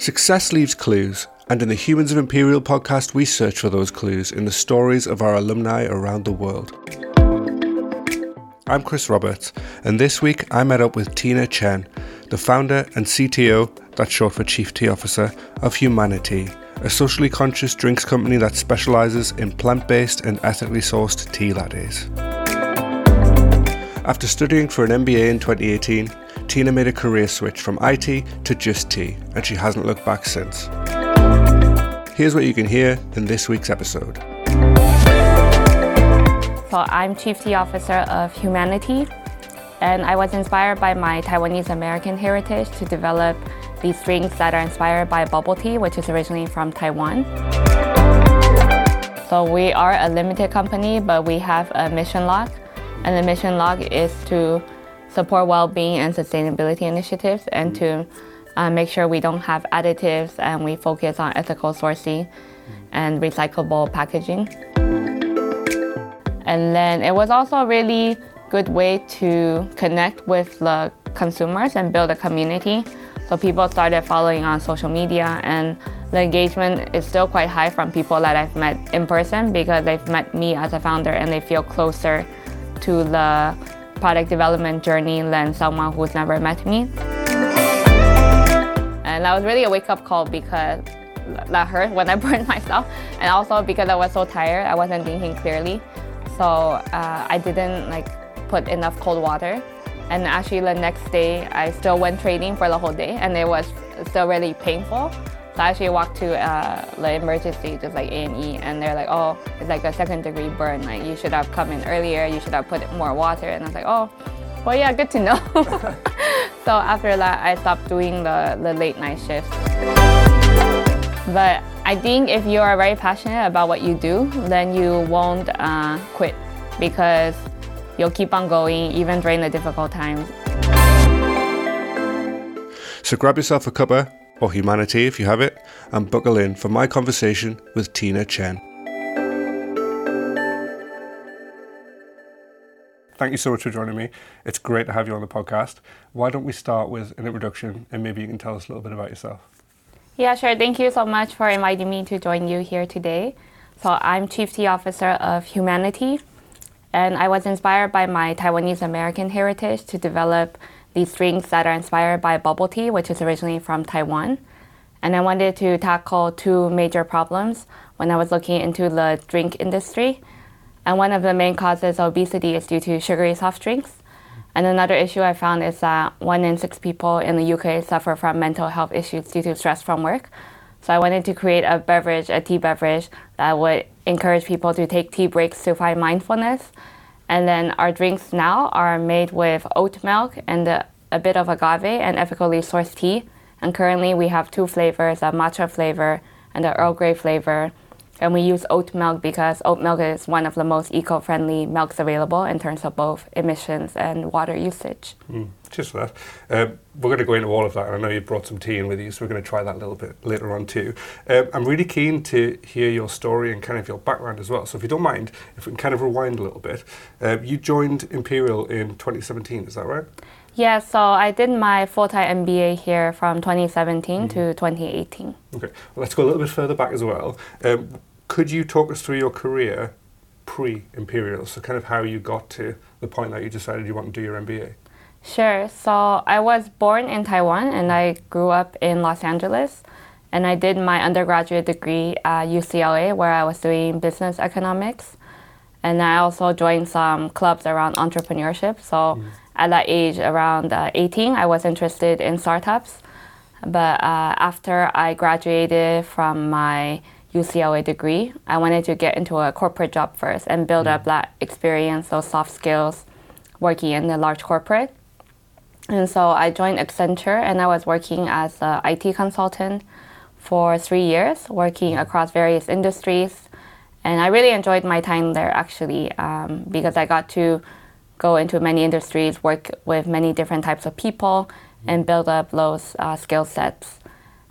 Success leaves clues, and in the Humans of Imperial podcast, we search for those clues in the stories of our alumni around the world. I'm Chris Roberts, and this week I met up with Tina Chen, the founder and CTO, that's short for Chief Tea Officer, of HumaniTea, a socially conscious drinks company that specialises in plant based and ethically sourced tea lattes. After studying for an MBA in 2018, Tina made a career switch from IT to just tea, and she hasn't looked back since. Here's what you can hear in this week's episode. So, I'm Chief Tea Officer of HumaniTea, and I was inspired by my Taiwanese American heritage to develop these drinks that are inspired by bubble tea, which is originally from Taiwan. So, we are a limited company, but we have a mission lock, and the mission lock is to support well-being and sustainability initiatives and to uh, make sure we don't have additives and we focus on ethical sourcing and recyclable packaging. And then it was also a really good way to connect with the consumers and build a community. So people started following on social media and the engagement is still quite high from people that I've met in person because they've met me as a founder and they feel closer to the product development journey than someone who's never met me. And that was really a wake up call because that hurt when I burned myself, and also because I was so tired, I wasn't thinking clearly. So uh, I didn't like put enough cold water. And actually, the next day, I still went training for the whole day, and it was still really painful. So I actually walked to uh, the emergency, just like A&E, and they're like, oh, it's like a second degree burn. Like you should have come in earlier. You should have put more water. And I was like, oh, well, yeah, good to know. so after that, I stopped doing the, the late night shifts. But I think if you are very passionate about what you do, then you won't uh, quit because you'll keep on going even during the difficult times. So grab yourself a cuppa or HumaniTea if you have it, and buckle in for my conversation with Tina Chen. Thank you so much for joining me. It's great to have you on the podcast. Why don't we start with an introduction and maybe you can tell us a little bit about yourself? Yeah, sure. Thank you so much for inviting me to join you here today. So, I'm Chief Tea Officer of HumaniTea, and I was inspired by my Taiwanese American heritage to develop these drinks that are inspired by bubble tea, which is originally from Taiwan. And I wanted to tackle two major problems when I was looking into the drink industry. And one of the main causes of obesity is due to sugary soft drinks. And another issue I found is that one in six people in the UK suffer from mental health issues due to stress from work. So I wanted to create a beverage, a tea beverage, that would encourage people to take tea breaks to find mindfulness and then our drinks now are made with oat milk and a, bit of agave and ethically sourced tea. And currently we have two flavors, a matcha flavor and an Earl Grey flavor. And we use oat milk because oat milk is one of the most eco-friendly milks available in terms of both emissions and water usage. Mm, just that. Um, we're going to go into all of that, and I know you brought some tea in with you, so we're going to try that a little bit later on too. Um, I'm really keen to hear your story and kind of your background as well. So if you don't mind, if we can kind of rewind a little bit, uh, you joined Imperial in 2017, is that right? Yeah, so I did my full-time MBA here from 2017 mm-hmm. to 2018. Okay, well, let's go a little bit further back as well. Um, could you talk us through your career pre-Imperial, so kind of how you got to the point that you decided you want to do your MBA? Sure. So I was born in Taiwan and I grew up in Los Angeles. And I did my undergraduate degree at UCLA where I was doing business economics. And I also joined some clubs around entrepreneurship. So mm. at that age, around uh, 18, I was interested in startups. But uh, after I graduated from my UCLA degree. I wanted to get into a corporate job first and build mm. up that experience, those soft skills working in a large corporate. And so I joined Accenture and I was working as an IT consultant for three years, working mm. across various industries. And I really enjoyed my time there actually um, because I got to go into many industries, work with many different types of people, and build up those uh, skill sets.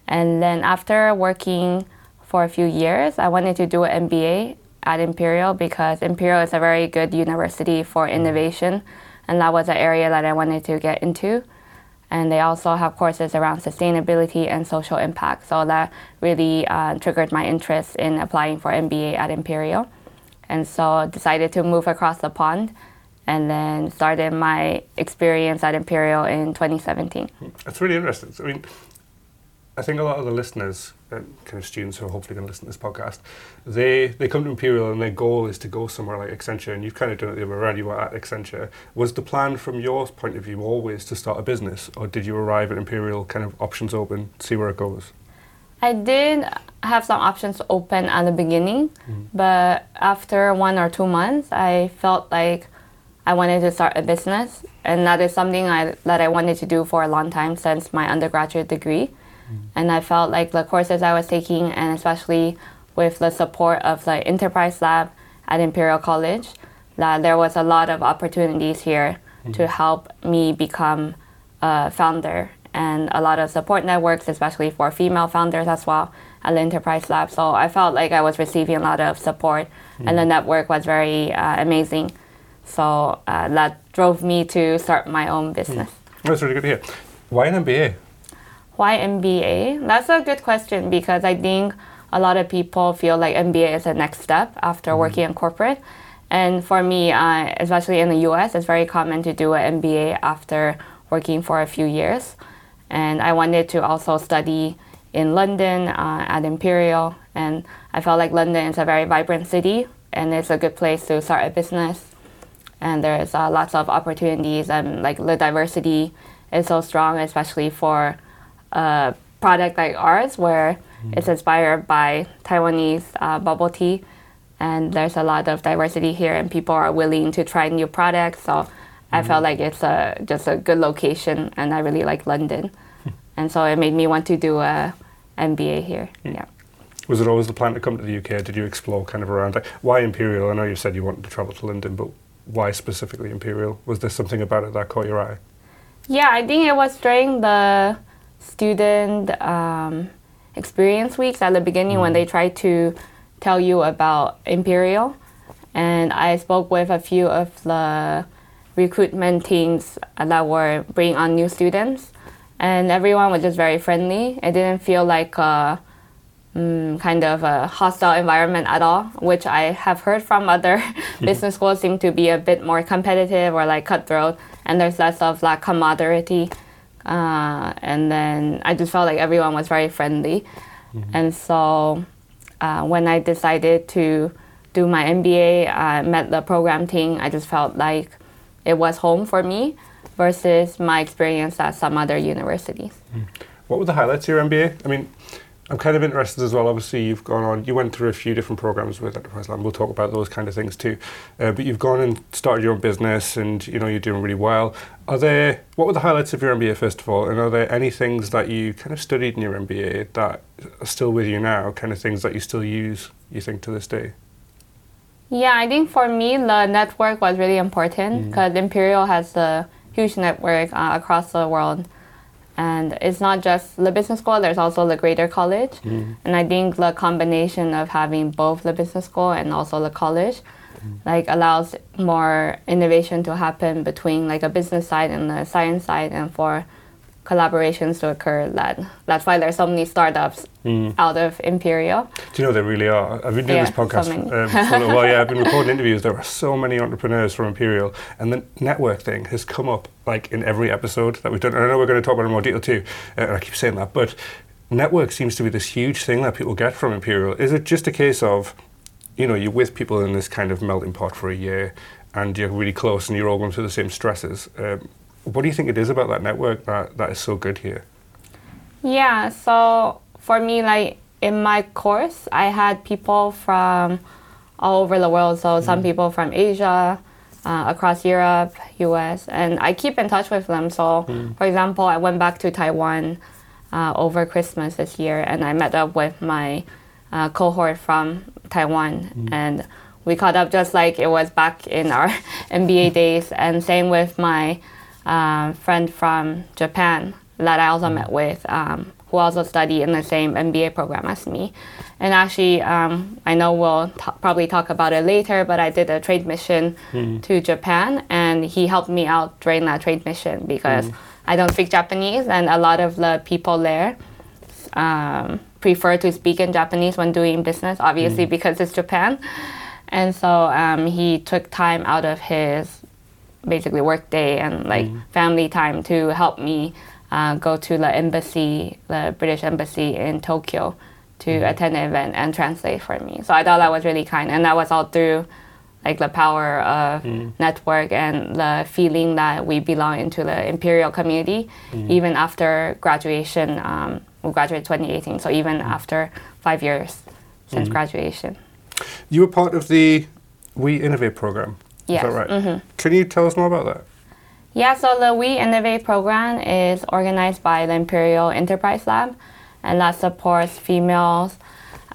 And then after working for a few years. I wanted to do an MBA at Imperial because Imperial is a very good university for mm. innovation, and that was an area that I wanted to get into. And they also have courses around sustainability and social impact. So that really uh, triggered my interest in applying for MBA at Imperial. And so decided to move across the pond and then started my experience at Imperial in 2017. That's really interesting. I mean, I think a lot of the listeners, uh, kind of students who are hopefully going to listen to this podcast, they they come to Imperial and their goal is to go somewhere like Accenture, and you've kind of done it the other way around. You were at Accenture. Was the plan from your point of view always to start a business, or did you arrive at Imperial kind of options open, see where it goes? I did have some options open at the beginning, mm. but after one or two months, I felt like I wanted to start a business, and that is something I, that I wanted to do for a long time since my undergraduate degree. And I felt like the courses I was taking, and especially with the support of the Enterprise Lab at Imperial College, that there was a lot of opportunities here mm-hmm. to help me become a founder and a lot of support networks, especially for female founders as well at the Enterprise Lab. So I felt like I was receiving a lot of support, mm-hmm. and the mm-hmm. network was very uh, amazing. So uh, that drove me to start my own business. Mm. That's really good to hear. Why an MBA? Why MBA? That's a good question because I think a lot of people feel like MBA is the next step after mm-hmm. working in corporate. And for me, uh, especially in the US, it's very common to do an MBA after working for a few years. And I wanted to also study in London uh, at Imperial. And I felt like London is a very vibrant city and it's a good place to start a business. And there's uh, lots of opportunities and like the diversity is so strong, especially for a product like ours where mm. it's inspired by Taiwanese uh, bubble tea. And there's a lot of diversity here, and people are willing to try new products. So mm. I felt like it's a, just a good location, and I really like London. and so it made me want to do a MBA here. Mm. Yeah. Was it always the plan to come to the UK? Did you explore kind of around? Why Imperial? I know you said you wanted to travel to London, but why specifically Imperial? Was there something about it that caught your eye? Yeah, I think it was during the student um, experience weeks at the beginning mm. when they try to tell you about Imperial. And I spoke with a few of the recruitment teams that were bringing on new students. And everyone was just very friendly. It didn't feel like a um, kind of a hostile environment at all, which I have heard from other business schools seem to be a bit more competitive or like cutthroat. And there's less of like camaraderie uh, and then I just felt like everyone was very friendly. Mm-hmm. And so uh, when I decided to do my MBA, I met the program team. I just felt like it was home for me versus my experience at some other universities. Mm. What were the highlights of your MBA? I mean, I'm kind of interested as well. Obviously, you've gone on, you went through a few different programs with Enterprise Lab. We'll talk about those kind of things too. Uh, but you've gone and started your own business, and you know you're doing really well. Are there what were the highlights of your MBA first of all, and are there any things that you kind of studied in your MBA that are still with you now? Kind of things that you still use, you think, to this day? Yeah, I think for me the network was really important because mm. Imperial has a huge network uh, across the world and it's not just the business school there's also the greater college mm. and i think the combination of having both the business school and also the college mm. like allows more innovation to happen between like a business side and the science side and for collaborations to occur. That that's why there's so many startups mm. out of Imperial. Do you know there really are? I've been doing yeah, this podcast so um, for a while. Yeah, I've been recording interviews. There are so many entrepreneurs from Imperial, and the network thing has come up like in every episode that we've done. And I know we're going to talk about it in more detail too. Uh, and I keep saying that, but network seems to be this huge thing that people get from Imperial. Is it just a case of you know, you're with people in this kind of melting pot for a year and you're really close and you're all going through the same stresses. Um, what do you think it is about that network that, that is so good here? Yeah, so for me, like in my course, I had people from all over the world. So mm. some people from Asia, uh, across Europe, US, and I keep in touch with them. So, mm. for example, I went back to Taiwan uh, over Christmas this year, and I met up with my uh, cohort from Taiwan, mm. and we caught up just like it was back in our MBA days. And same with my um, friend from Japan that I also mm. met with, um, who also studied in the same MBA program as me. And actually, um, I know we'll t- probably talk about it later, but I did a trade mission mm. to Japan, and he helped me out during that trade mission because mm. I don't speak Japanese, and a lot of the people there um, prefer to speak in Japanese when doing business, obviously because it's Japan. And so um, he took time out of his basically work day and like mm. family time to help me uh, go to the embassy, the British embassy in Tokyo, to mm. attend an event and translate for me. So I thought that was really kind, and that was all through like the power of mm. network and the feeling that we belong into the imperial community, even after graduation. Um, we graduated 2018, so even after five years since graduation. You were part of the We Innovate program. Yes, Is that right? Can you tell us more about that? Yeah, so the We Innovate program is organized by the Imperial Enterprise Lab, and that supports females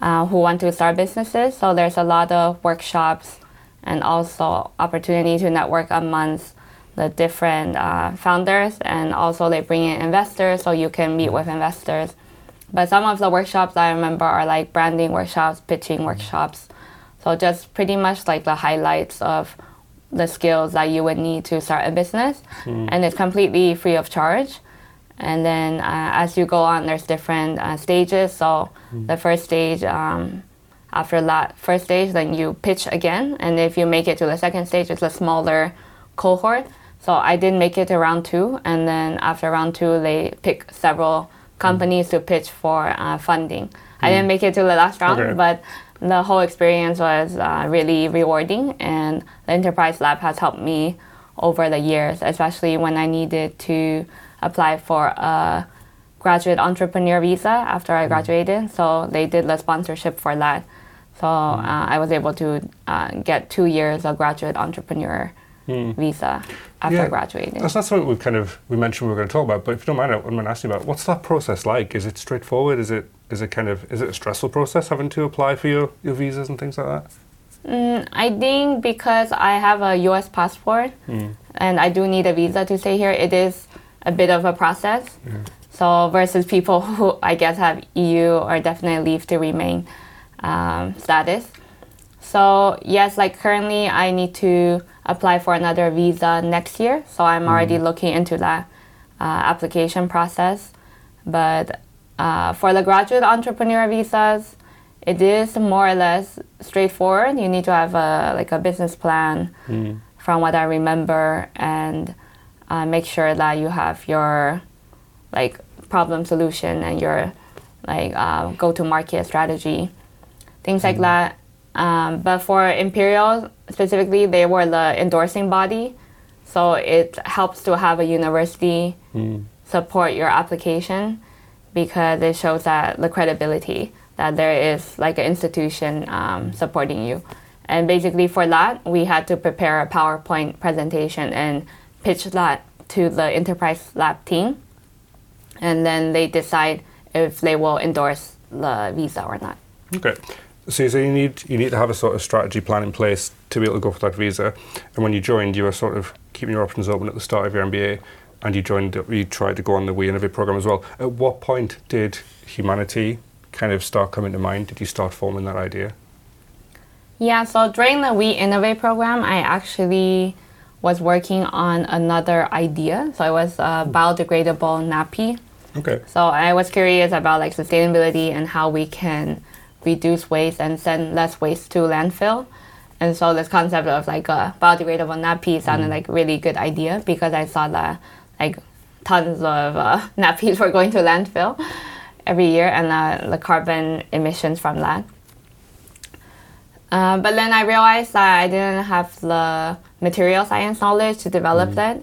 uh, who want to start businesses. So there's a lot of workshops and also opportunity to network amongst the different uh, founders, and also they bring in investors, so you can meet with investors. But some of the workshops I remember are like branding workshops, pitching workshops. So just pretty much like the highlights of the skills that you would need to start a business, and it's completely free of charge. And then uh, as you go on, there's different uh, stages. So the first stage, um, after that first stage, then you pitch again, and if you make it to the second stage, it's a smaller cohort. So I did make it to round two, and then after round two, they pick several companies to pitch for uh, funding. I didn't make it to the last round, Okay. but the whole experience was uh, really rewarding, and the Enterprise Lab has helped me over the years, especially when I needed to apply for a graduate entrepreneur visa after I graduated. So they did the sponsorship for that. So uh, I was able to uh, get two years of graduate entrepreneur visa after Yeah. graduating. That's not something we've kind of we mentioned we were going to talk about, but if you don't mind, I wouldn't mind asking about what's that process like? Is it straightforward? Is it is it kind of is it a stressful process having to apply for your, your visas and things like that? Mm, I think because I have a U.S. passport and I do need a visa to stay here, it is a bit of a process. So versus people who I guess have EU or definitely leave to remain um, status. So yes, like currently I need to apply for another visa next year. So I'm already looking into that uh, application process. But uh, for the graduate entrepreneur visas, it is more or less straightforward. You need to have a like a business plan, from what I remember, and uh, make sure that you have your like problem solution and your like uh, go to market strategy, things like that. Um, but for Imperial specifically, they were the endorsing body, so it helps to have a university support your application because it shows that the credibility that there is like an institution um, supporting you. And basically for that, we had to prepare a PowerPoint presentation and pitch that to the Enterprise Lab team. And then they decide if they will endorse the visa or not. Okay. So say you need you need to have a sort of strategy plan in place to be able to go for that visa. And when you joined, you were sort of keeping your options open at the start of your MBA, and you joined. You tried to go on the We Innovate program as well. At what point did HumaniTea kind of start coming to mind? Did you start forming that idea? Yeah, so during the We Innovate program, I actually was working on another idea. So it was a hmm. biodegradable nappy. Okay. So I was curious about like sustainability and how we can reduce waste and send less waste to landfill. And so this concept of like a biodegradable nappy sounded hmm. like a really good idea because I saw that like tons of uh, nappies were going to landfill every year and uh, the carbon emissions from that. Uh, but then I realized that I didn't have the material science knowledge to develop that.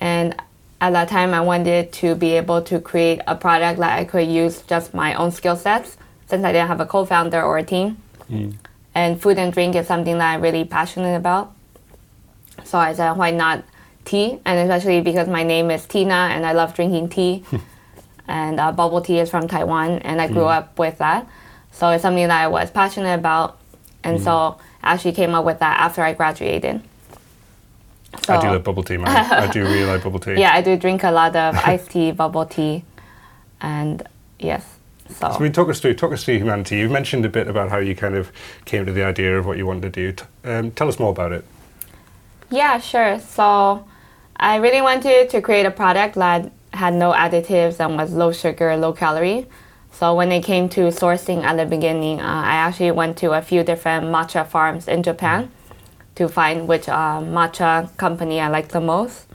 And at that time, I wanted to be able to create a product that I could use just my own skill sets since I didn't have a co founder or a team. And food and drink is something that I'm really passionate about. So I said, why not tea? And especially because my name is Tina and I love drinking tea. and uh, bubble tea is from Taiwan, and I grew up with that. So it's something that I was passionate about. And so I actually came up with that after I graduated. So, I do love bubble tea, man. I do really like bubble tea. yeah, I do drink a lot of iced tea, bubble tea, and yes. So, So, I mean, talk us through talk us through HumaniTea. You mentioned a bit about how you kind of came to the idea of what you wanted to do. Um, tell us more about it. Yeah, sure. So I really wanted to create a product that had no additives and was low sugar, low calorie. So when it came to sourcing at the beginning, uh, I actually went to a few different matcha farms in Japan to find which uh, matcha company I like the most.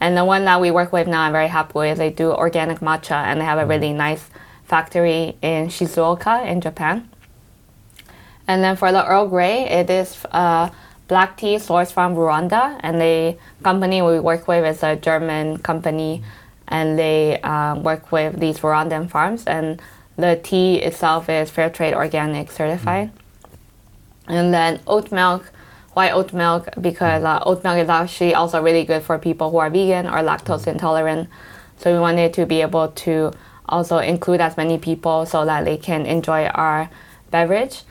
And the one that we work with now, I'm very happy with. They do organic matcha, and they have a really nice factory in Shizuoka in Japan. And then for the Earl Grey, it is uh, black tea sourced from Rwanda, and the company we work with is a German company, and they uh, work with these Rwandan farms, and the tea itself is fair trade organic certified. And then oat milk, why oat milk? Because uh, oat milk is actually also really good for people who are vegan or lactose intolerant. So we wanted to be able to also include as many people so that they can enjoy our beverage.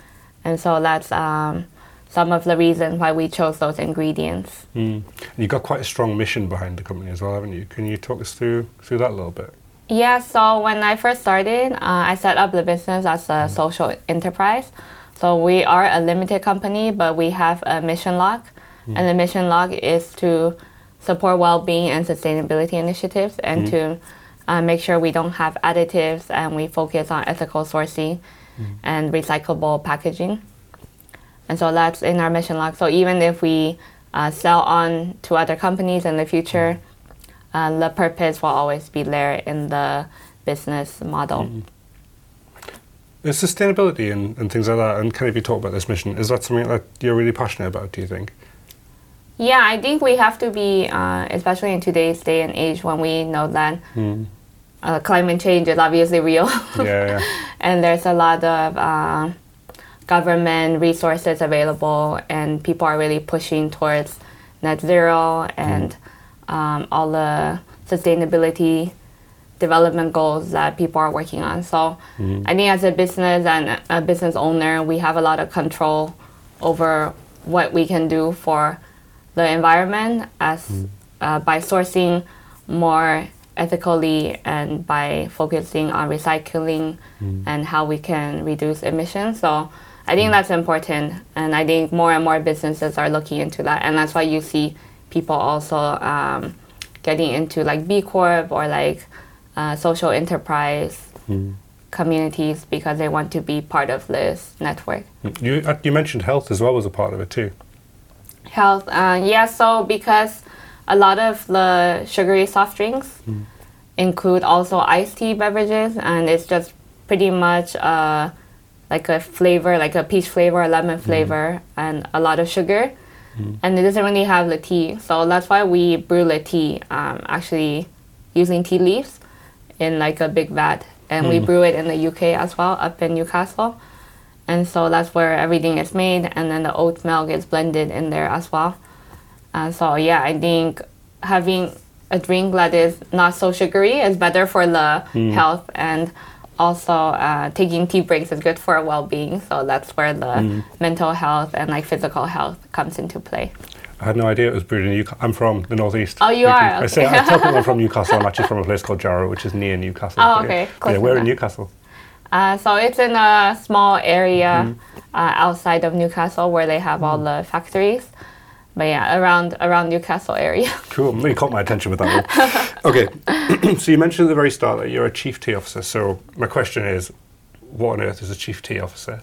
And so that's um, some of the reasons why we chose those ingredients. Mm. You've got quite a strong mission behind the company as well, haven't you? Can you talk us through through that a little bit? Yeah, so when I first started, uh, I set up the business as a social enterprise. So we are a limited company, but we have a mission lock, and the mission lock is to support well-being and sustainability initiatives, and to uh, make sure we don't have additives, and we focus on ethical sourcing and recyclable packaging. And so that's in our mission lock. So even if we uh, sell on to other companies in the future, uh, the purpose will always be there in the business model. Is sustainability and, and things like that, and of you talk about this mission, is that something that you're really passionate about, do you think? Yeah, I think we have to be, uh, especially in today's day and age when we know that uh, climate change is obviously real. Yeah, yeah. and there's a lot of uh, government resources available, and people are really pushing towards net zero and um, all the sustainability development goals that people are working on. So I think as a business and a business owner, we have a lot of control over what we can do for the environment as uh, by sourcing more ethically and by focusing on recycling and how we can reduce emissions. So I think that's important, and I think more and more businesses are looking into that, and that's why you see people also um, getting into like B Corp or like uh, social enterprise communities because they want to be part of this network. You, uh, you mentioned health as well as a part of it too. Health, uh, yeah. So because a lot of the sugary soft drinks include also iced tea beverages, and it's just pretty much uh, like a flavor, like a peach flavor, a lemon flavor, and a lot of sugar. And it doesn't really have the tea, so that's why we brew the tea um, actually using tea leaves in like a big vat, and we brew it in the UK as well, up in Newcastle. And so that's where everything is made, and then the oat milk is blended in there as well. Uh, so yeah, I think having a drink that is not so sugary is better for the health, and also uh, taking tea breaks is good for well-being. So that's where the mental health and like physical health comes into play. I had no idea it was brewed in Newcastle. I'm from the northeast. Oh, you are? I say I tell people I'm from Newcastle. I'm actually from a place called Jarrow, which is near Newcastle. Oh, okay. Yeah, we're in. Newcastle. Uh, so it's in a small area uh, outside of Newcastle where they have all the factories. But yeah, around around Newcastle area. Cool. You caught my attention with that one. okay. so you mentioned at the very start that you're a chief tea officer. So my question is, what on earth is a chief tea officer?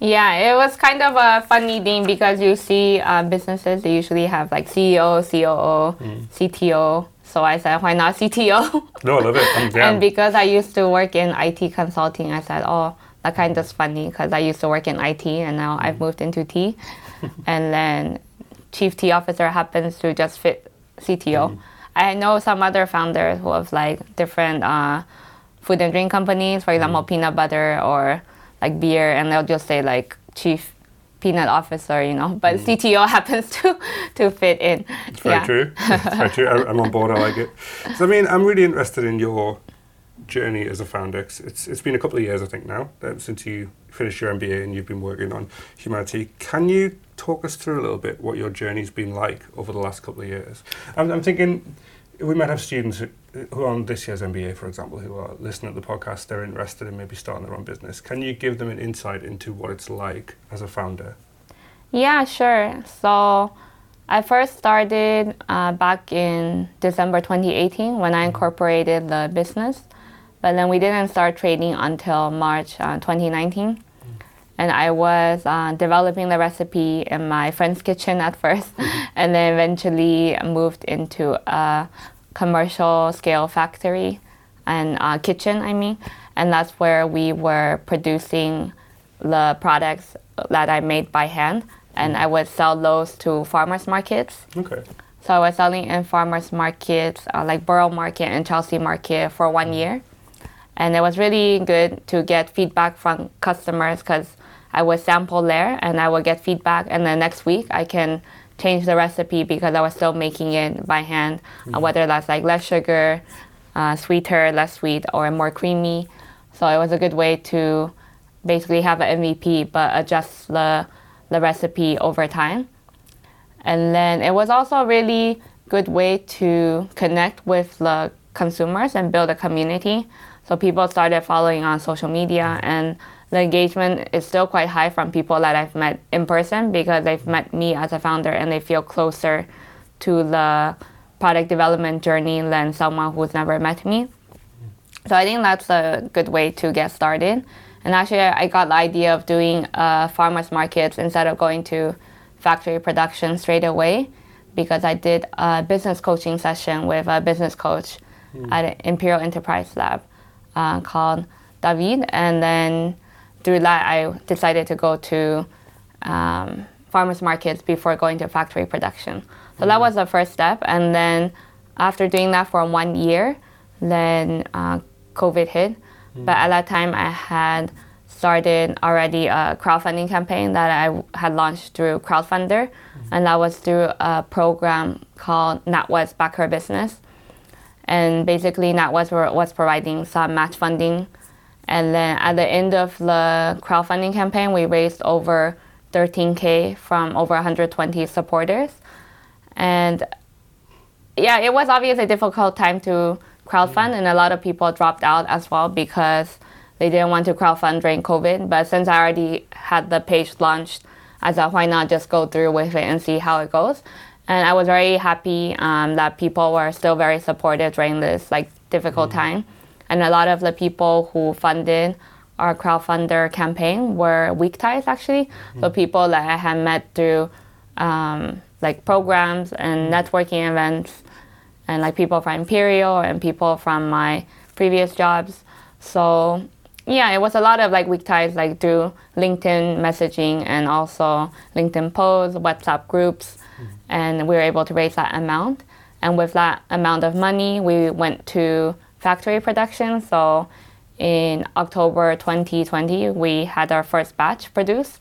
Yeah, it was kind of a funny thing because you see uh, businesses, they usually have like CEO, COO, CTO. So I said, why not CTO? No, I love it. And because I used to work in IT consulting, I said, oh, that kind of funny because I used to work in IT and now I've moved into tea. and then chief tea officer happens to just fit CTO. I know some other founders who have like different uh, food and drink companies, for example, peanut butter or like beer, and they'll just say like chief peanut officer, you know. But CTO happens to to fit in. It's very true. It's very true. I- I'm on board. I like it. So I mean, I'm really interested in your journey as a founder. It's it's been a couple of years, I think, now um, since you finished your MBA and you've been working on HumaniTea. Can you talk us through a little bit what your journey's been like over the last couple of years? I'm, I'm thinking we might have students who, who are on this year's MBA, for example, who are listening to the podcast. They're interested in maybe starting their own business. Can you give them an insight into what it's like as a founder? Yeah, sure. So I first started uh, back in December 2018 when I incorporated the business, but then we didn't start trading until March uh, 2019. And I was uh, developing the recipe in my friend's kitchen at 1st and then eventually moved into a commercial scale factory and uh, kitchen, I mean. And that's where we were producing the products that I made by hand. And I would sell those to farmers markets. Okay. So I was selling in farmers markets uh, like Borough Market and Chelsea Market for one year. And it was really good to get feedback from customers because I would sample there and I would get feedback. And then next week I can change the recipe because I was still making it by hand, uh, whether that's like less sugar, uh, sweeter, less sweet, or more creamy. So it was a good way to basically have an MVP but adjust the, the recipe over time. And then it was also a really good way to connect with the consumers and build a community. So people started following on social media and the engagement is still quite high from people that I've met in person because they've met me as a founder and they feel closer to the product development journey than someone who's never met me. So I think that's a good way to get started. And actually, I got the idea of doing uh, farmers markets instead of going to factory production straight away because I did a business coaching session with a business coach at Imperial Enterprise Lab uh, called David. And then through that, I decided to go to um, farmers markets before going to factory production. So that was the first step. And then after doing that for one year, then uh, COVID hit. But at that time, I had started already a crowdfunding campaign that I had launched through Crowdfunder, and that was through a program called NatWest Back Her Business. And basically, NatWest was providing some match funding. And then at the end of the crowdfunding campaign, we raised over 13K from over 120 supporters. And yeah, it was obviously a difficult time to crowdfund, and a lot of people dropped out as well because they didn't want to crowdfund during COVID. But since I already had the page launched, I thought, why not just go through with it and see how it goes? And I was very happy um, that people were still very supportive during this like difficult time. And a lot of the people who funded our crowdfunder campaign were weak ties actually. So people that I had met through um, like programs and networking events and like people from Imperial and people from my previous jobs. So yeah, it was a lot of like weak ties like through LinkedIn messaging and also LinkedIn posts, WhatsApp groups, and we were able to raise that amount. And with that amount of money, we went to factory production. So in October 2020, we had our first batch produced.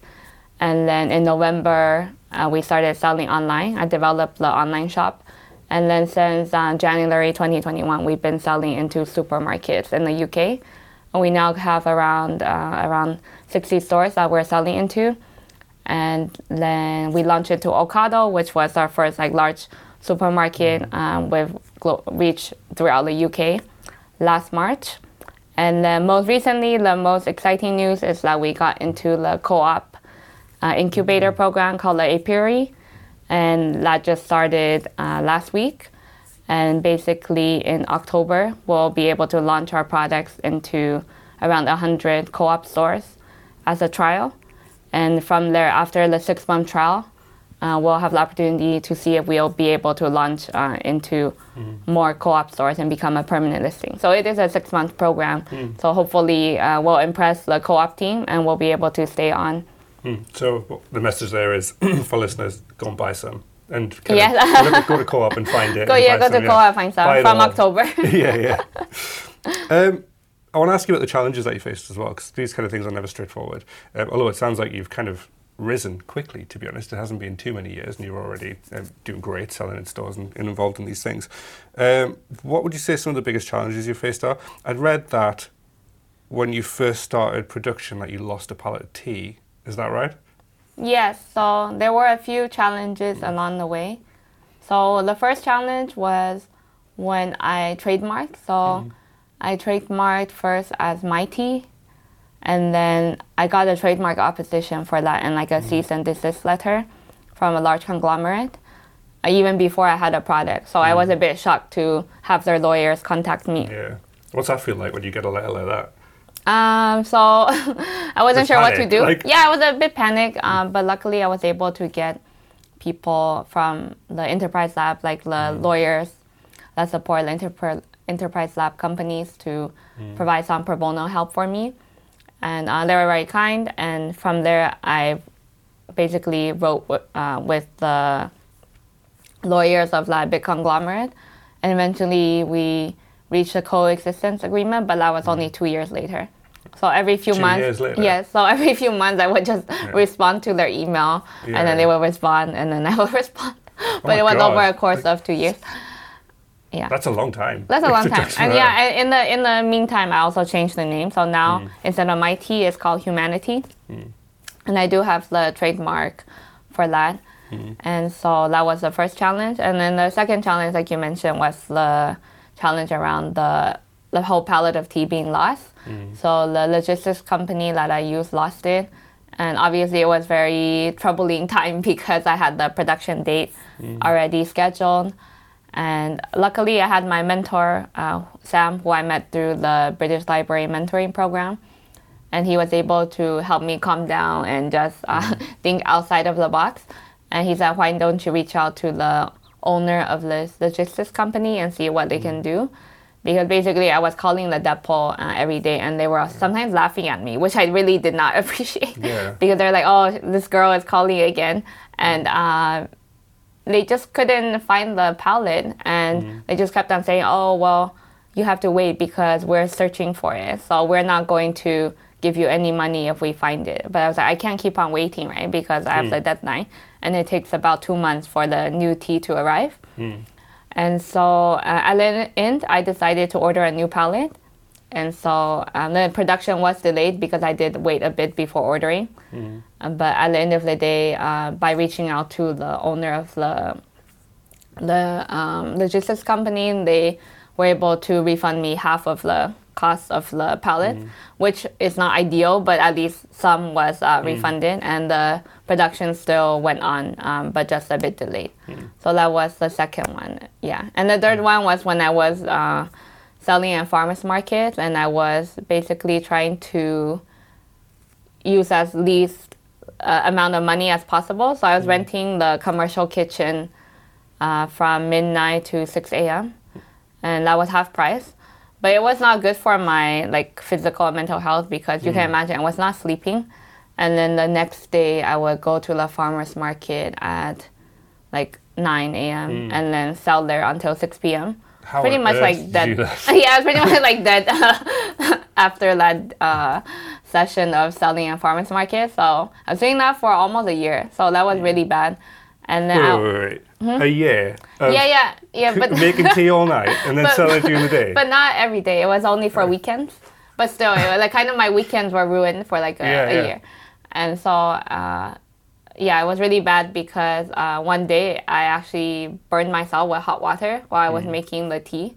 And then in November, uh, we started selling online. I developed the online shop. And then since uh, January 2021, we've been selling into supermarkets in the UK. And we now have around uh, around 60 stores that we're selling into. And then we launched into Ocado, which was our first like large supermarket um, with reach throughout the UK last March. And then most recently, the most exciting news is that we got into the co-op uh, incubator program called the Apiary, and that just started uh, last week. And basically, in October, we'll be able to launch our products into around 100 co-op stores as a trial. And from there, after the six-month trial, uh, we'll have the opportunity to see if we'll be able to launch uh, into more co-op stores and become a permanent listing. So it is a six-month program. So hopefully, uh, we'll impress the co-op team and we'll be able to stay on. Mm. So the message there is for listeners, go and buy some. And Yes. go, to, co-op and find it. Go yeah, go some, to co-op and find some it from. October. yeah, yeah. Um, I want to ask you about the challenges that you faced as well, because these kind of things are never straightforward. Um, although it sounds like you've kind of risen quickly, to be honest. It hasn't been too many years, and you're already um, doing great, selling in stores and, and involved in these things. Um, what would you say some of the biggest challenges you faced are? I'd read that when you first started production, that you lost a pallet of tea. Is that right? Yes, so there were a few challenges along the way. So the first challenge was when I trademarked. So I trademarked first as Mighty, and then I got a trademark opposition for that and like a cease and desist letter from a large conglomerate. even before I had a product. So I was a bit shocked to have their lawyers contact me. Yeah. What's that feel like when you get a letter like that? Um, so I wasn't sure what to do. like- yeah, I was a bit panicked, um, but luckily I was able to get people from the enterprise lab, like the Mm. lawyers that support the enterprise enterprise lab companies, to Mm. provide some pro bono help for me, and uh, they were very kind. And from there, I basically wrote uh, with the lawyers of that big conglomerate, and eventually we reached a coexistence agreement. But that was only two years later. So every few Two months, yes. So every few months, I would just respond to their email, and then they would respond, and then I would respond. but my it was over a course of two years. Yeah. That's a long time. That's a long time. And yeah, in the in the meantime, I also changed the name. So now Mm. instead of my tea, it's called HumaniTea, and I do have the trademark for that. Mm. And so that was the first challenge, and then the second challenge, like you mentioned, was the challenge around the the whole pallet of tea being lost. Mm. So the logistics company that I used lost it, and obviously it was very troubling time because I had the production date already scheduled. And luckily, I had my mentor, uh, Sam, who I met through the British Library mentoring program. And he was able to help me calm down and just uh, think outside of the box. And he said, Why don't you reach out to the owner of this logistics company and see what they can do? Because basically, I was calling the depot uh, every day and they were sometimes laughing at me, which I really did not appreciate. Yeah. because they're like, Oh, this girl is calling again. And uh, they just couldn't find the palette and mm-hmm. they just kept on saying oh well you have to wait because we're searching for it so we're not going to give you any money if we find it. But i was like i can't keep on waiting right? Because i have mm. the deadline and it takes about two months for the new tea to arrive. Mm. And so uh, at the end i decided to order a new palette and so um, the production was delayed because I did wait a bit before ordering. Um, but at the end of the day, uh, by reaching out to the owner of the the um, logistics company, they were able to refund me half of the cost of the pallet, which is not ideal, but at least some was uh, refunded, and the production still went on, um, but just a bit delayed. So that was the second one, yeah. And the third one was when I was uh, selling at farmers markets, and I was basically trying to use as least uh, amount of money as possible. So I was renting the commercial kitchen uh, from midnight to 6 a.m. and that was half price. But it was not good for my like physical and mental health because you can imagine I was not sleeping. And then the next day I would go to the farmers market at like 9 a.m. and then sell there until 6 p.m. How pretty much like that. yeah, pretty much like that after that uh, session of selling at farmers market. So I was doing that for almost a year. So that was really bad. And then Wait, wait, wait. A year yeah, yeah, yeah, but making tea all night and then But- selling during the day. but not every day. It was only for weekends. But still, it was like kind of my weekends were ruined for like a, Yeah, a yeah. year, and so uh, yeah, it was really bad because uh, one day I actually burned myself with hot water while I was Mm. making the tea,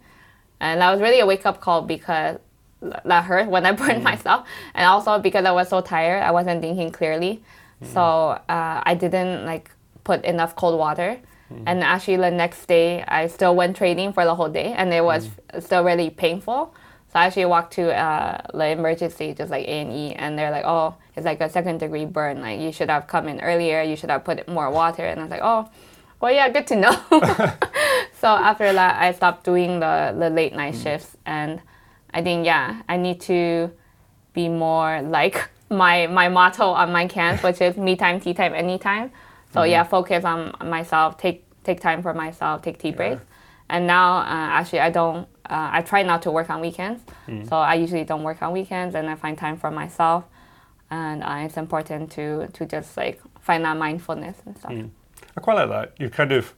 and that was really a wake up call because that hurt when I burned Mm. myself, and also because I was so tired, I wasn't thinking clearly, Mm. so uh, I didn't like put enough cold water. And actually, the next day, I still went training for the whole day, and it was still really painful. So I actually walked to uh, the emergency, just like A and E, and they're like, "Oh, it's like a second degree burn. Like you should have come in earlier. You should have put more water." And I was like, "Oh, well, yeah, good to know." so after that, I stopped doing the the late night shifts, and I think yeah, I need to be more like my my motto on my cans, which is me time, tea time, anytime. So yeah, focus on myself. Take take time for myself. Take tea breaks. And now, uh, actually, I don't. Uh, I try not to work on weekends. So I usually don't work on weekends, and I find time for myself. And uh, it's important to to just like find that mindfulness and stuff. I quite like that. You've kind of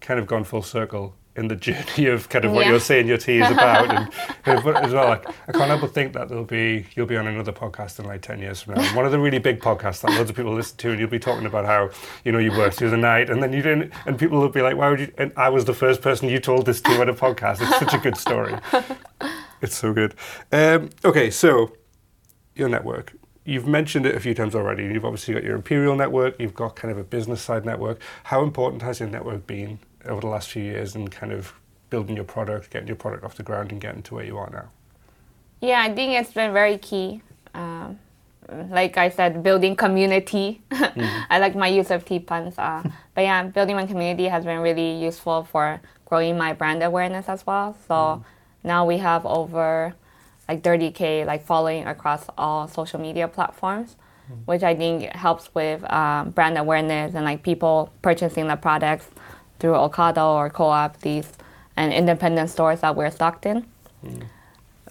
kind of gone full circle in the journey of kind of what Yeah. you're saying your tea is about, and, and as well, like, I can't help but think that there'll be you'll be on another podcast in like ten years from now, one of the really big podcasts that loads of people listen to, and you'll be talking about how you know you worked through the night, and then you didn't, and people will be like, why would you? And I was the first person you told this to at a podcast. It's such a good story. It's so good. Um, okay, so your network. you've mentioned it a few times already. You've obviously got your Imperial network, you've got kind of a business side network. How important has your network been over the last few years and kind of building your product, getting your product off the ground, and getting to where you are now? Yeah, I think it's been very key. Um, like I said, building community. Mm-hmm. I like my use of T puns. Uh, but yeah, building my community has been really useful for growing my brand awareness as well. So mm. now we have over like 30k like following across all social media platforms, mm. which I think helps with um, brand awareness and like people purchasing the products through Ocado or Co-op, these and independent stores that we're stocked in. Mm.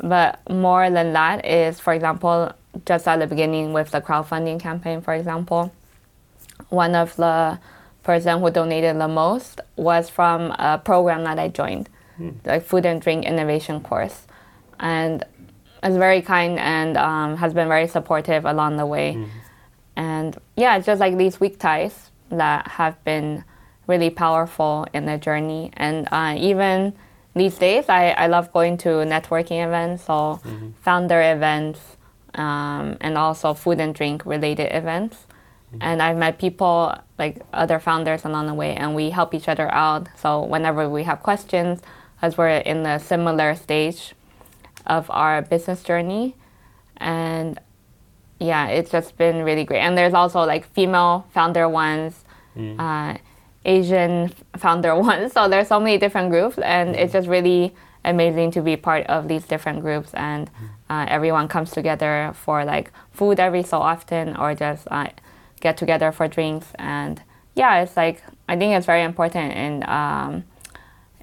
But more than that is, for example, just at the beginning with the crowdfunding campaign, for example, one of the person who donated the most was from a program that I joined, mm. like food and drink innovation course, and is very kind and um, has been very supportive along the way. Mm. And yeah, it's just like these weak ties that have been really powerful in the journey. And uh, even these days, I, I love going to networking events, so mm-hmm. founder events, um, and also food and drink related events. Mm-hmm. And I've met people like other founders along the way, and we help each other out. So whenever we have questions, as we're in a similar stage of our business journey, and yeah, it's just been really great. And there's also like female founder ones. Mm. Uh, Asian founder ones. So there's so many different groups, and it's just really amazing to be part of these different groups. And uh, everyone comes together for like food every so often, or just uh, get together for drinks. And yeah, it's like I think it's very important in, um,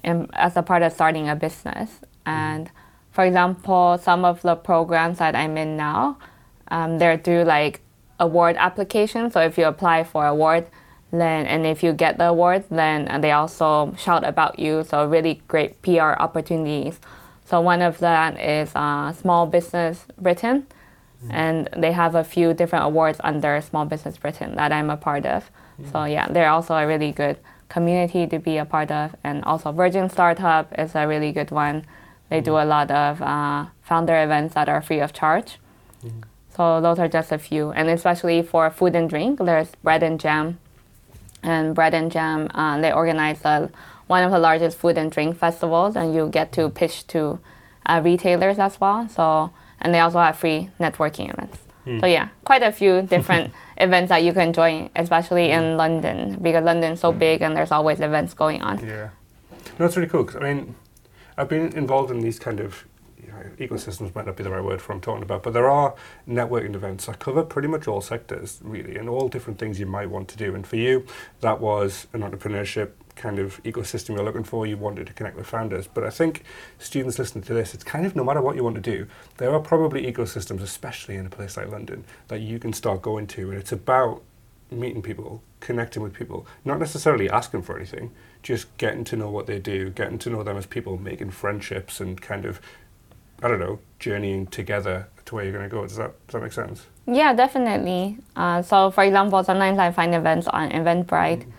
in as a part of starting a business. And for example, some of the programs that I'm in now, um, they're through like award applications. So if you apply for award then and if you get the award then they also shout about you. So really great pr opportunities. So one of that is uh, small business britain. Mm-hmm. and they have a few different awards under small business britain that i'm a part of. Mm-hmm. so yeah they're also a really good community to be a part of. And also virgin startup is a really good one. They do a lot of uh, founder events that are free of charge. So those are just a few. And especially for food and drink there's bread and jam and Bread and Jam. Uh, they organize a, one of the largest food and drink festivals, and you get to pitch to uh, retailers as well. So, and they also have free networking events. Mm. So yeah, quite a few different events that you can join, especially in hmm. London, because London's so big and there's always events going on. Yeah, no, that's really cool. Cause, I mean, I've been involved in these kind of ecosystems might not be the right word for I'm talking about, but there are networking events that cover pretty much all sectors, really, and all different things you might want to do. And for you, that was an entrepreneurship kind of ecosystem you're looking for. You wanted to connect with founders. But I think students listening to this, it's kind of no matter what you want to do, there are probably ecosystems, especially in a place like London, that you can start going to. And it's about meeting people, connecting with people, not necessarily asking for anything, just getting to know what they do, getting to know them as people, making friendships and kind of I don't know, journeying together to where you're going to go. Does that, does that make sense? Yeah, definitely. Uh, so, for example, sometimes I find events on Eventbrite, mm.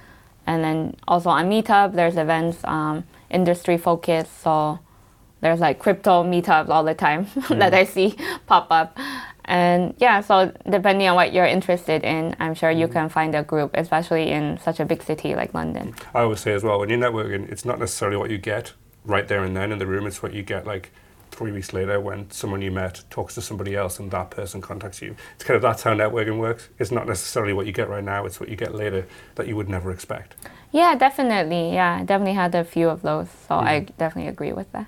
and then also on Meetup, there's events um, industry focused. So, there's like crypto meetups all the time mm. that I see pop up. And yeah, so depending on what you're interested in, I'm sure you mm. can find a group, especially in such a big city like London. I always say as well, when you're networking, it's not necessarily what you get right there and then in the room, it's what you get like three weeks later when someone you met talks to somebody else and that person contacts you. It's kind of that's how networking works. It's not necessarily what you get right now, it's what you get later that you would never expect. Yeah, definitely. Yeah, I definitely had a few of those. So mm. I definitely agree with that.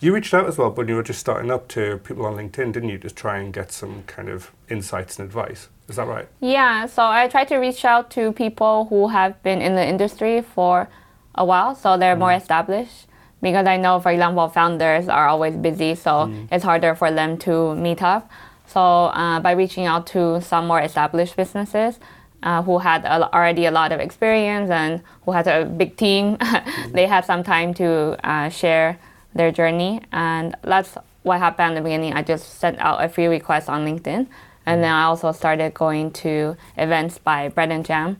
You reached out as well when you were just starting up to people on LinkedIn, didn't you? Just try and get some kind of insights and advice. Is that right? Yeah, so I tried to reach out to people who have been in the industry for a while, so they're mm. more established because I know, for example, founders are always busy, so mm. it's harder for them to meet up. So uh, by reaching out to some more established businesses uh, who had a, already a lot of experience and who had a big team, mm. they had some time to uh, share their journey, and that's what happened in the beginning. I just sent out a free request on LinkedIn, and then I also started going to events by Bread and Jam,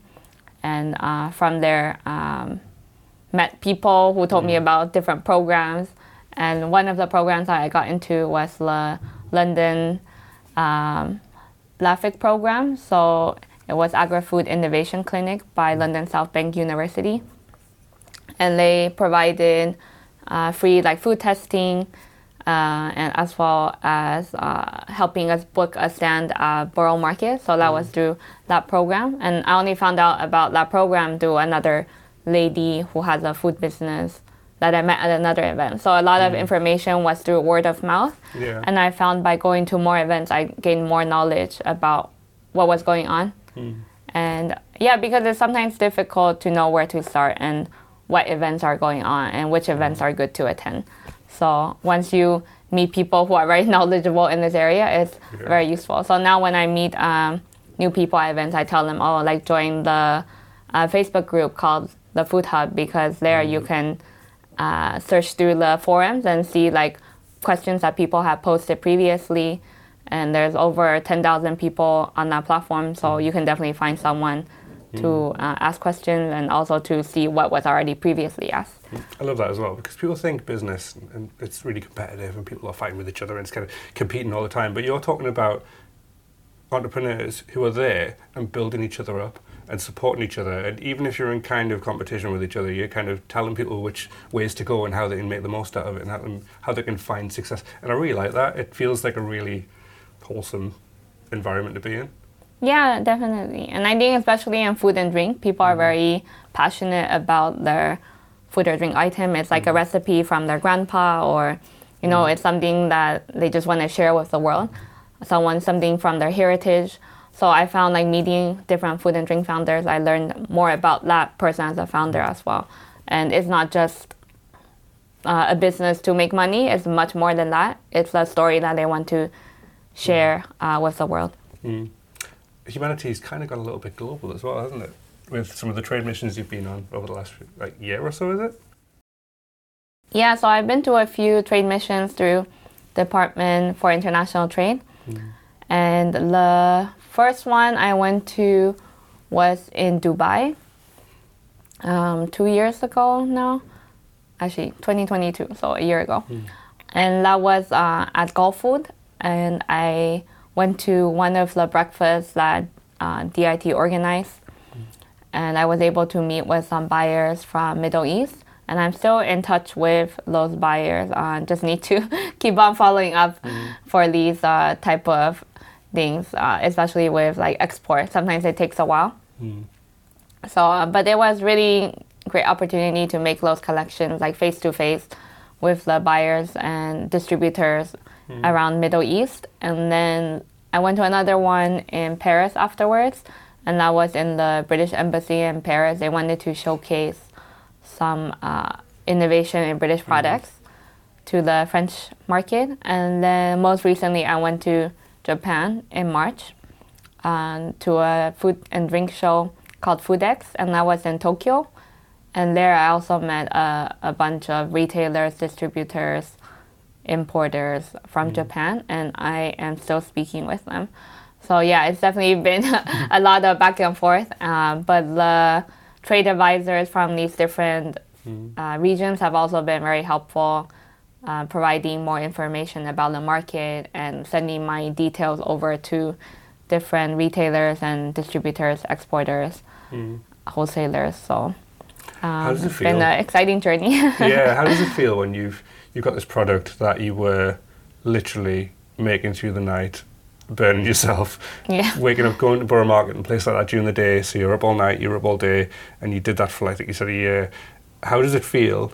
and uh, from there. Um, met people who told mm. me about different programs. And one of the programs that I got into was the London um, LAFIC program. So it was Agri-Food Innovation Clinic by London South Bank University. And they provided uh, free like food testing, uh, and as well as uh, helping us book a stand at Borough Market. So that was through that program. And I only found out about that program through another lady who has a food business that I met at another event. So a lot of information was through word of mouth. Yeah. And I found by going to more events, I gained more knowledge about what was going on. And yeah, because it's sometimes difficult to know where to start and what events are going on and which events are good to attend. So once you meet people who are very knowledgeable in this area, it's Yeah. very useful. So now when I meet um, new people at events, I tell them, oh, like join the uh, Facebook group called the Food Hub because there you can uh, search through the forums and see like questions that people have posted previously. And there's over 10,000 people on that platform, so you can definitely find someone to uh, ask questions and also to see what was already previously asked. I love that as well because people think business and it's really competitive and people are fighting with each other and it's kind of competing all the time. But you're talking about entrepreneurs who are there and building each other up and supporting each other. And even if you're in kind of competition with each other, you're kind of telling people which ways to go and how they can make the most out of it and how, them, how they can find success. And I really like that. It feels like a really wholesome environment to be in. Yeah, definitely. And I think especially in food and drink, people are mm-hmm. very passionate about their food or drink item. It's like a mm-hmm. recipe from their grandpa or you know, mm-hmm. it's something that they just want to share with the world. Someone something from their heritage. So I found like meeting different food and drink founders, I learned more about that person as a founder as well. And it's not just uh, a business to make money, it's much more than that. It's a story that they want to share uh, with the world. HumaniTea's kind of got a little bit global as well, hasn't it? With some of the trade missions you've been on over the last like year or so, is it? Yeah, so I've been to a few trade missions through the Department for International Trade. And the first one I went to was in Dubai um, two years ago now. Actually, 2022, so a year ago. And that was uh, at Gulfood. And I went to one of the breakfasts that uh, DIT organized and I was able to meet with some buyers from Middle East. And I'm still in touch with those buyers. Uh, just need to keep on following up for these uh, type of things, uh, especially with like export. Sometimes it takes a while. So, uh, but it was really great opportunity to make those collections like face to face with the buyers and distributors around Middle East. And then I went to another one in Paris afterwards, and that was in the British Embassy in Paris. They wanted to showcase some uh, innovation in British products to the French market. And then most recently, I went to Japan in March um, to a food and drink show called Foodex, and that was in Tokyo. And there, I also met a, a bunch of retailers, distributors, importers from Japan, and I am still speaking with them. So yeah, it's definitely been a lot of back and forth. Uh, but the trade advisors from these different uh, regions have also been very helpful, uh, providing more information about the market and sending my details over to different retailers and distributors, exporters, wholesalers. So um, does it it's been an exciting journey. yeah. How does it feel when you've you've got this product that you were literally making through the night, burning yourself, Yeah. waking up, going to Borough Market and place like that during the day. So you're up all night, you're up all day, and you did that for like, like you said a year. How does it feel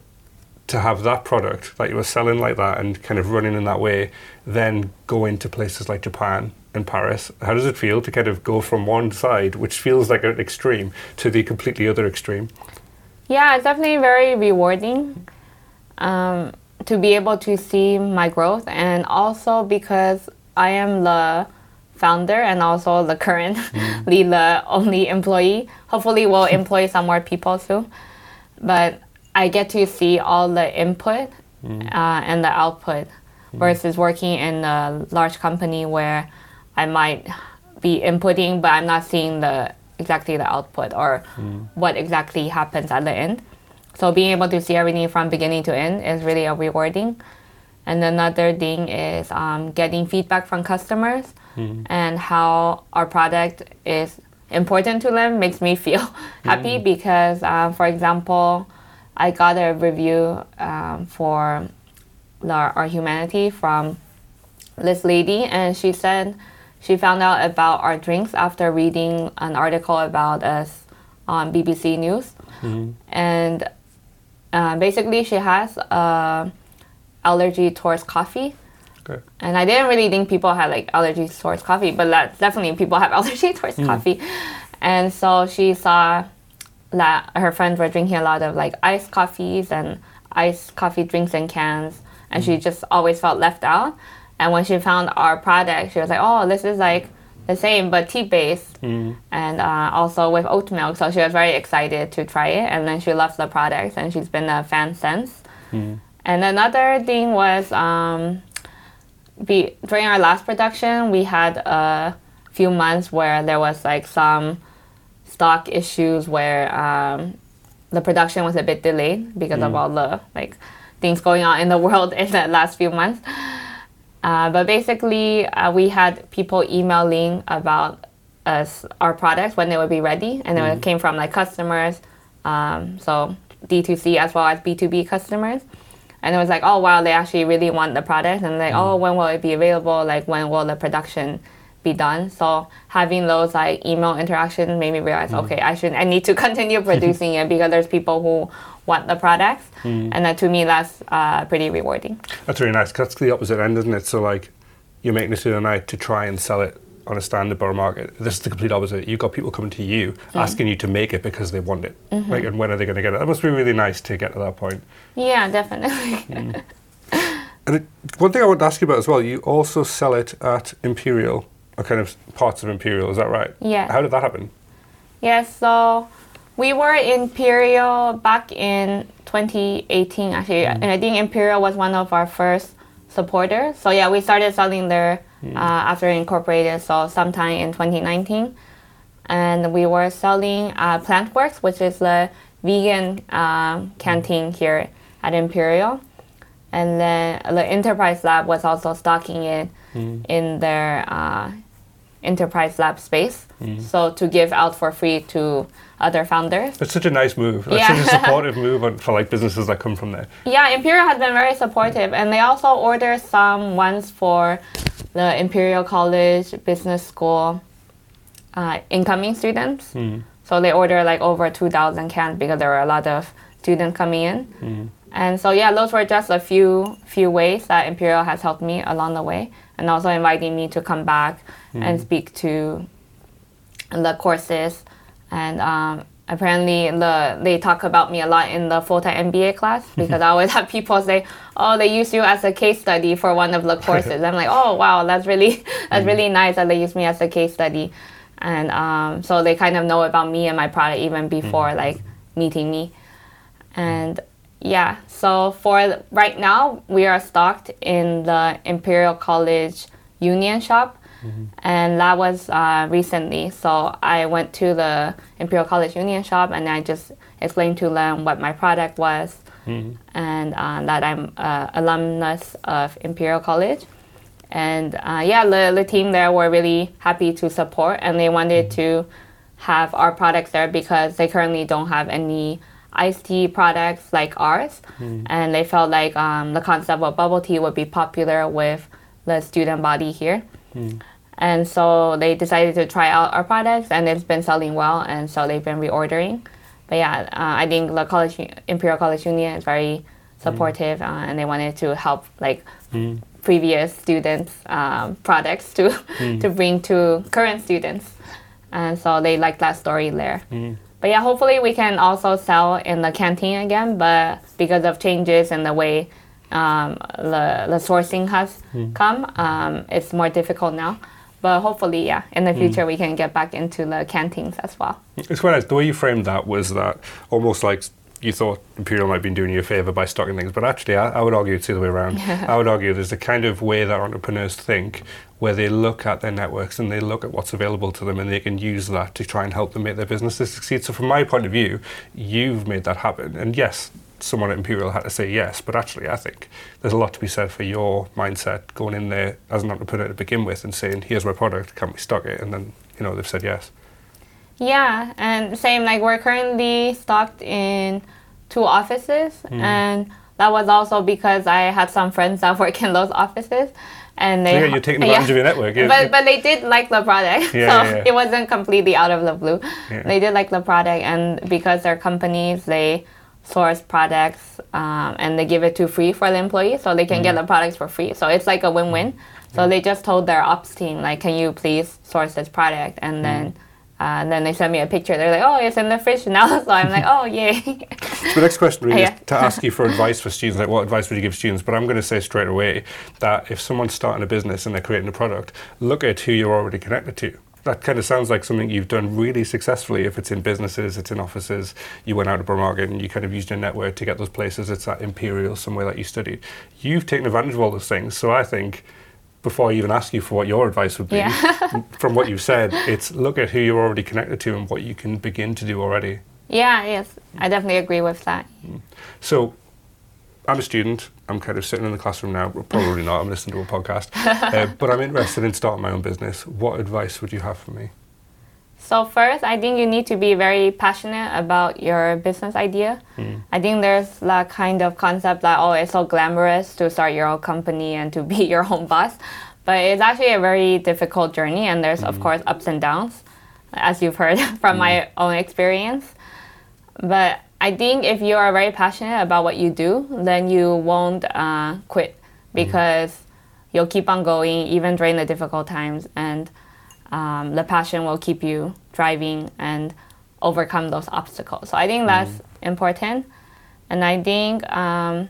to have that product that you were selling like that and kind of running in that way, then go into places like Japan and Paris? How does it feel to kind of go from one side, which feels like an extreme, to the completely other extreme? Yeah, it's definitely very rewarding um, to be able to see my growth, and also because I am the founder and also the currently the only employee. Hopefully, we'll employ some more people soon, but I get to see all the input uh, and the output versus working in a large company where I might be inputting, but I'm not seeing the exactly the output or what exactly happens at the end. So being able to see everything from beginning to end is really a rewarding. And another thing is um, getting feedback from customers and how our product is important to them makes me feel happy because, um, for example, I got a review um, for the, our HumaniTea from this lady, and she said she found out about our drinks after reading an article about us on BBC News, and uh, basically she has a allergy towards coffee. Okay. And I didn't really think people had like allergies towards coffee, but that's definitely people have allergy towards coffee. And so she saw that her friends were drinking a lot of like iced coffees and iced coffee drinks in cans, and she just always felt left out. And when she found our product, she was like, "Oh, this is like the same but tea based, and uh, also with oat milk." So she was very excited to try it, and then she loves the product, and she's been a fan since. And another thing was um, be, during our last production, we had a few months where there was like some stock issues where um, the production was a bit delayed because of all the like things going on in the world in the last few months. Uh, but basically, uh, we had people emailing about us our products when they would be ready, and it came from like customers, um, so D2C as well as B2B customers. And it was like, oh wow, they actually really want the product, and like, oh, when will it be available? Like, when will the production be done? So having those like email interactions made me realize, mm. okay, I should, I need to continue producing it because there's people who want the products, mm. and that to me that's uh, pretty rewarding. That's really nice. 'cause that's the opposite end, isn't it? So like, you're making it through the night to try and sell it on a standard borough market. This is the complete opposite. You've got people coming to you mm. asking you to make it because they want it. Mm-hmm. Like, and when are they going to get it? That must be really nice to get to that point. Yeah, definitely. And it, one thing I want to ask you about as well, you also sell it at Imperial, or kind of parts of Imperial. Is that right? Yeah. How did that happen? Yeah, so we were Imperial back in 2018 actually, and I think Imperial was one of our first supporters. So yeah, we started selling there uh, after incorporated, so sometime in 2019, and we were selling uh, Plantworks, which is the vegan uh, canteen here at Imperial, and then the Enterprise Lab was also stocking it in their uh, Enterprise Lab space, mm. so to give out for free to other founders. It's such a nice move. It's Yeah. such a supportive move for like businesses that come from there. Yeah, Imperial has been very supportive, and they also order some ones for the Imperial College Business School uh, incoming students. Mm. So they order like over 2,000 cans because there were a lot of students coming in. Mm. And so yeah, those were just a few few ways that Imperial has helped me along the way, and also inviting me to come back and speak to the courses. And um, apparently the they talk about me a lot in the full-time MBA class because I always have people say, "Oh, they use you as a case study for one of the courses." I'm like, "Oh, wow, that's really that's really nice that they use me as a case study," and um, so they kind of know about me and my product even before like meeting me, and yeah. So for right now, we are stocked in the Imperial College Union shop and that was uh, recently. So I went to the Imperial College Union shop and I just explained to them what my product was and uh, that I'm uh, alumnus of Imperial College. And uh, yeah, the, the team there were really happy to support and they wanted to have our products there because they currently don't have any iced tea products like ours. And they felt like um, the concept of bubble tea would be popular with the student body here. And so they decided to try out our products, and it's been selling well, and so they've been reordering. But yeah, uh, I think the college Imperial College Union is very supportive, uh, and they wanted to help like previous students' um, products to to bring to current students, and so they like that story there. But yeah, hopefully we can also sell in the canteen again, but because of changes in the way um, the, the sourcing has come, um, it's more difficult now. But hopefully, yeah, in the future we can get back into the canteens as well. It's quite nice. The way you framed that was that almost like you thought Imperial might be doing you a favour by stocking things, but actually, I, I would argue it's the other way around. I would argue there's the kind of way that entrepreneurs think, where they look at their networks and they look at what's available to them, and they can use that to try and help them make their businesses succeed. So, from my point of view, you've made that happen. And yes, someone at Imperial had to say yes. But actually, I think there's a lot to be said for your mindset going in there as an entrepreneur to begin with and saying, "Here's my product, can we stock it?" And then you know they've said yes. Yeah, and same like we're currently stocked in two offices, Hmm. and that was also because I had some friends that work in those offices, and they So, yeah, you're taking advantage of your network. Yeah. But but they did like the product, Yeah, so yeah, yeah. it wasn't completely out of the blue. Yeah. They did like the product, and because they're companies, they source products um, and they give it to free for the employees, so they can Mm. get the products for free. So it's like a win-win. So they just told their ops team like, "Can you please source this product?" Mm. And then. Uh, and then they sent me a picture. They're like, "Oh, it's in the fridge now." So I'm like, "Oh, yay!" The next question really Yeah. is to ask you for advice for students. Like, what advice would you give students? But I'm going to say straight away that if someone's starting a business and they're creating a product, look at who you're already connected to. That kind of sounds like something you've done really successfully. If it's in businesses, it's in offices. You went out to Borough Market and you kind of used your network to get those places. It's at Imperial, somewhere that you studied. You've taken advantage of all those things. So I think before I even ask you for what your advice would be, Yeah. from what you've said, it's look at who you're already connected to and what you can begin to do already. Yeah, yes, I definitely agree with that. Mm. So, I'm a student. I'm kind of sitting in the classroom now. Probably not. I'm listening to a podcast. uh, but I'm interested in starting my own business. What advice would you have for me? So first, I think you need to be very passionate about your business idea. Hmm. I think there's that kind of concept that oh, it's so glamorous to start your own company and to be your own boss, but it's actually a very difficult journey, and there's of hmm. course ups and downs, as you've heard from my hmm. own experience. But I think if you are very passionate about what you do, then you won't uh, quit because you'll keep on going even during the difficult times, and um, the passion will keep you driving and overcome those obstacles. So I think that's important. And I think, um,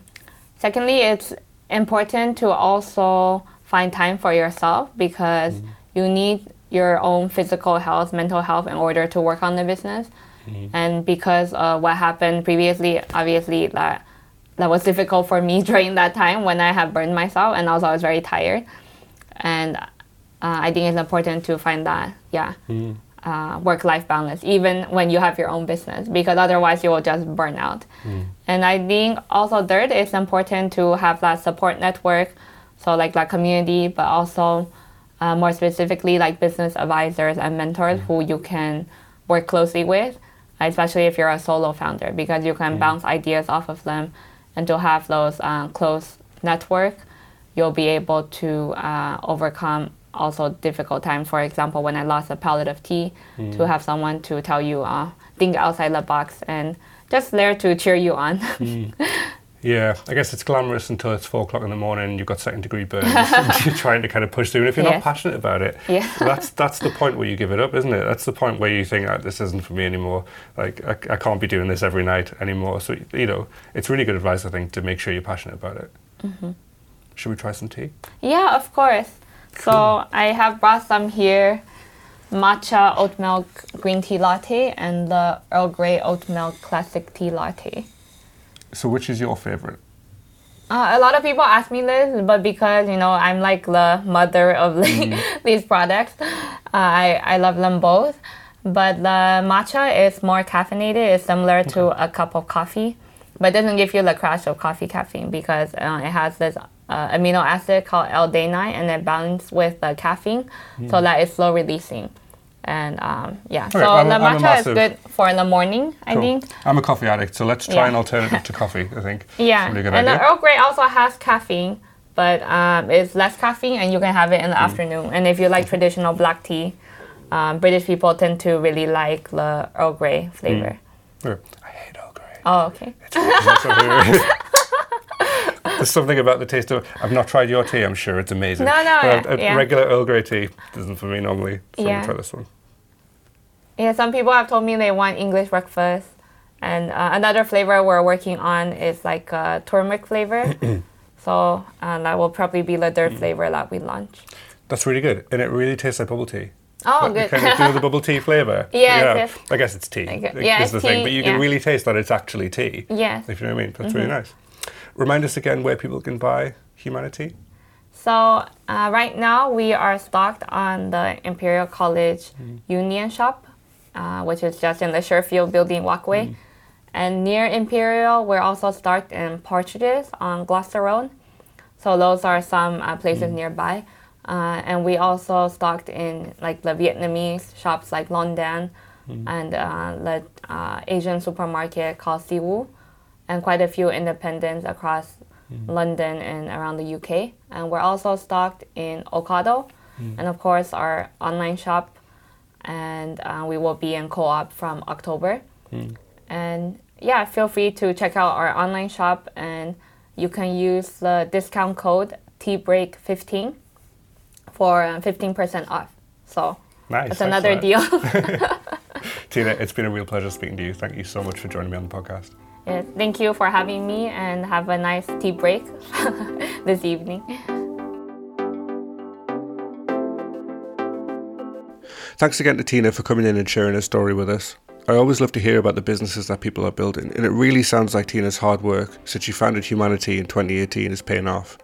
secondly, it's important to also find time for yourself because you need your own physical health, mental health in order to work on the business. And because uh, what happened previously, obviously that that was difficult for me during that time when I had burned myself, and also I was always very tired. And uh, I think it's important to find that, yeah, uh, work-life balance, even when you have your own business, because otherwise you will just burn out. And I think also third, it's important to have that support network, so like that community, but also uh, more specifically like business advisors and mentors who you can work closely with, especially if you're a solo founder, because you can bounce ideas off of them, and to have those uh, close network, you'll be able to uh, overcome also difficult times. For example, when I lost a pallet of tea, to have someone to tell you uh, think outside the box and just there to cheer you on. Yeah, I guess it's glamorous until it's four o'clock in the morning. You've got second degree burns. and you're trying to kind of push through. And if you're not passionate about it, Yeah. that's that's the point where you give it up, isn't it? That's the point where you think, ah, this isn't for me anymore. Like I, I can't be doing this every night anymore. So you know, it's really good advice, I think, to make sure you're passionate about it. Should we try some tea? Yeah, of course. So I have brought some here matcha oat milk green tea latte and the Earl Grey oat milk classic tea latte. So which is your favorite? Uh, a lot of people ask me this, but because you know I'm like the mother of the, these products, uh, I I love them both. But the matcha is more caffeinated. It's similar to a cup of coffee, but it doesn't give you the crash of coffee caffeine because uh, it has this uh, amino acid called L-theanine, and it balances with the caffeine, so that it's slow releasing. And um, yeah, so I'm the I'm a matcha is good for in the morning. I Cool. think. I'm a coffee addict, so let's try Yeah. an alternative to coffee. I think. Yeah, Really good and idea. the Earl Grey also has caffeine, but um, it's less caffeine, and you can have it in the Mm. afternoon. And if you like traditional black tea, um, British people tend to really like the Earl Grey flavor. Oh, I hate Earl Grey. Oh, okay. There's something- There's something about the taste of. I've not tried your tea. I'm sure it's amazing. No, no, But yeah, a, yeah. regular Earl Grey tea isn't for me normally. So I'm Yeah. gonna try this one. Yeah, some people have told me they want English breakfast, and uh, another flavor we're working on is like a turmeric flavor. so uh, that will probably be the Mm. third flavor that we launch. That's really good, and it really tastes like bubble tea. Oh, Like, good. Kind of, you know the bubble tea flavor. Yes. I guess it's tea. Okay. like, Yeah, is the it's thing, but you can yeah. really taste that it's actually tea. yes. If you know what I mean. That's really nice. Remind us again where people can buy HumaniTea. So uh, right now we are stocked on the Imperial College Union shop, uh, which is just in the Sherfield Building walkway, And near Imperial, we're also stocked in Partridges on Gloucester Road. So those are some uh, places nearby. Uh, and we also stocked in like the Vietnamese shops like Longdan and uh, the uh, Asian supermarket called SeeWoo, and quite a few independents across London and around the UK. And we're also stocked in Ocado, and of course our online shop. And uh, we will be in co-op from October. And yeah, feel free to check out our online shop, and you can use the discount code TBreak15 for uh, 15% off. So Nice. that's another deal. Tina, it's been a real pleasure speaking to you. Thank you so much for joining me on the podcast. Yeah, thank you for having me and have a nice tea break this evening. Thanks again to Tina for coming in and sharing her story with us. I always love to hear about the businesses that people are building, and it really sounds like Tina's hard work since she founded HumaniTea in 2018 is paying off.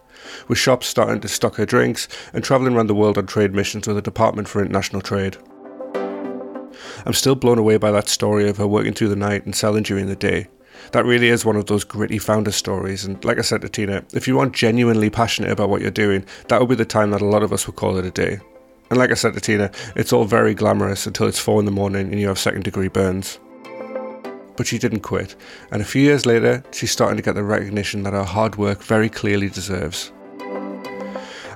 With shops starting to stock her drinks and travelling around the world on trade missions with the Department for International Trade. I'm still blown away by that story of her working through the night and selling during the day. That really is one of those gritty founder stories, and like I said to Tina, if you aren't genuinely passionate about what you're doing, that would be the time that a lot of us would call it a day. And like I said to Tina, it's all very glamorous until it's four in the morning and you have second degree burns. But she didn't quit, and a few years later, she's starting to get the recognition that her hard work very clearly deserves.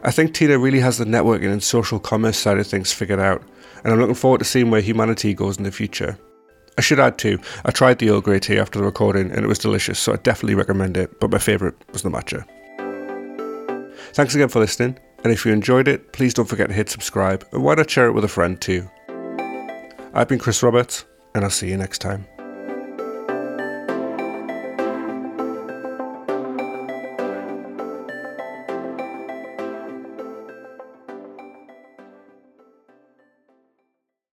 I think Tina really has the networking and social commerce side of things figured out, and I'm looking forward to seeing where HumaniTea goes in the future. I should add too, I tried the Earl Grey tea after the recording and it was delicious, so I definitely recommend it, but my favourite was the matcha. Thanks again for listening, and if you enjoyed it, please don't forget to hit subscribe, and why not share it with a friend too. I've been Chris Roberts, and I'll see you next time.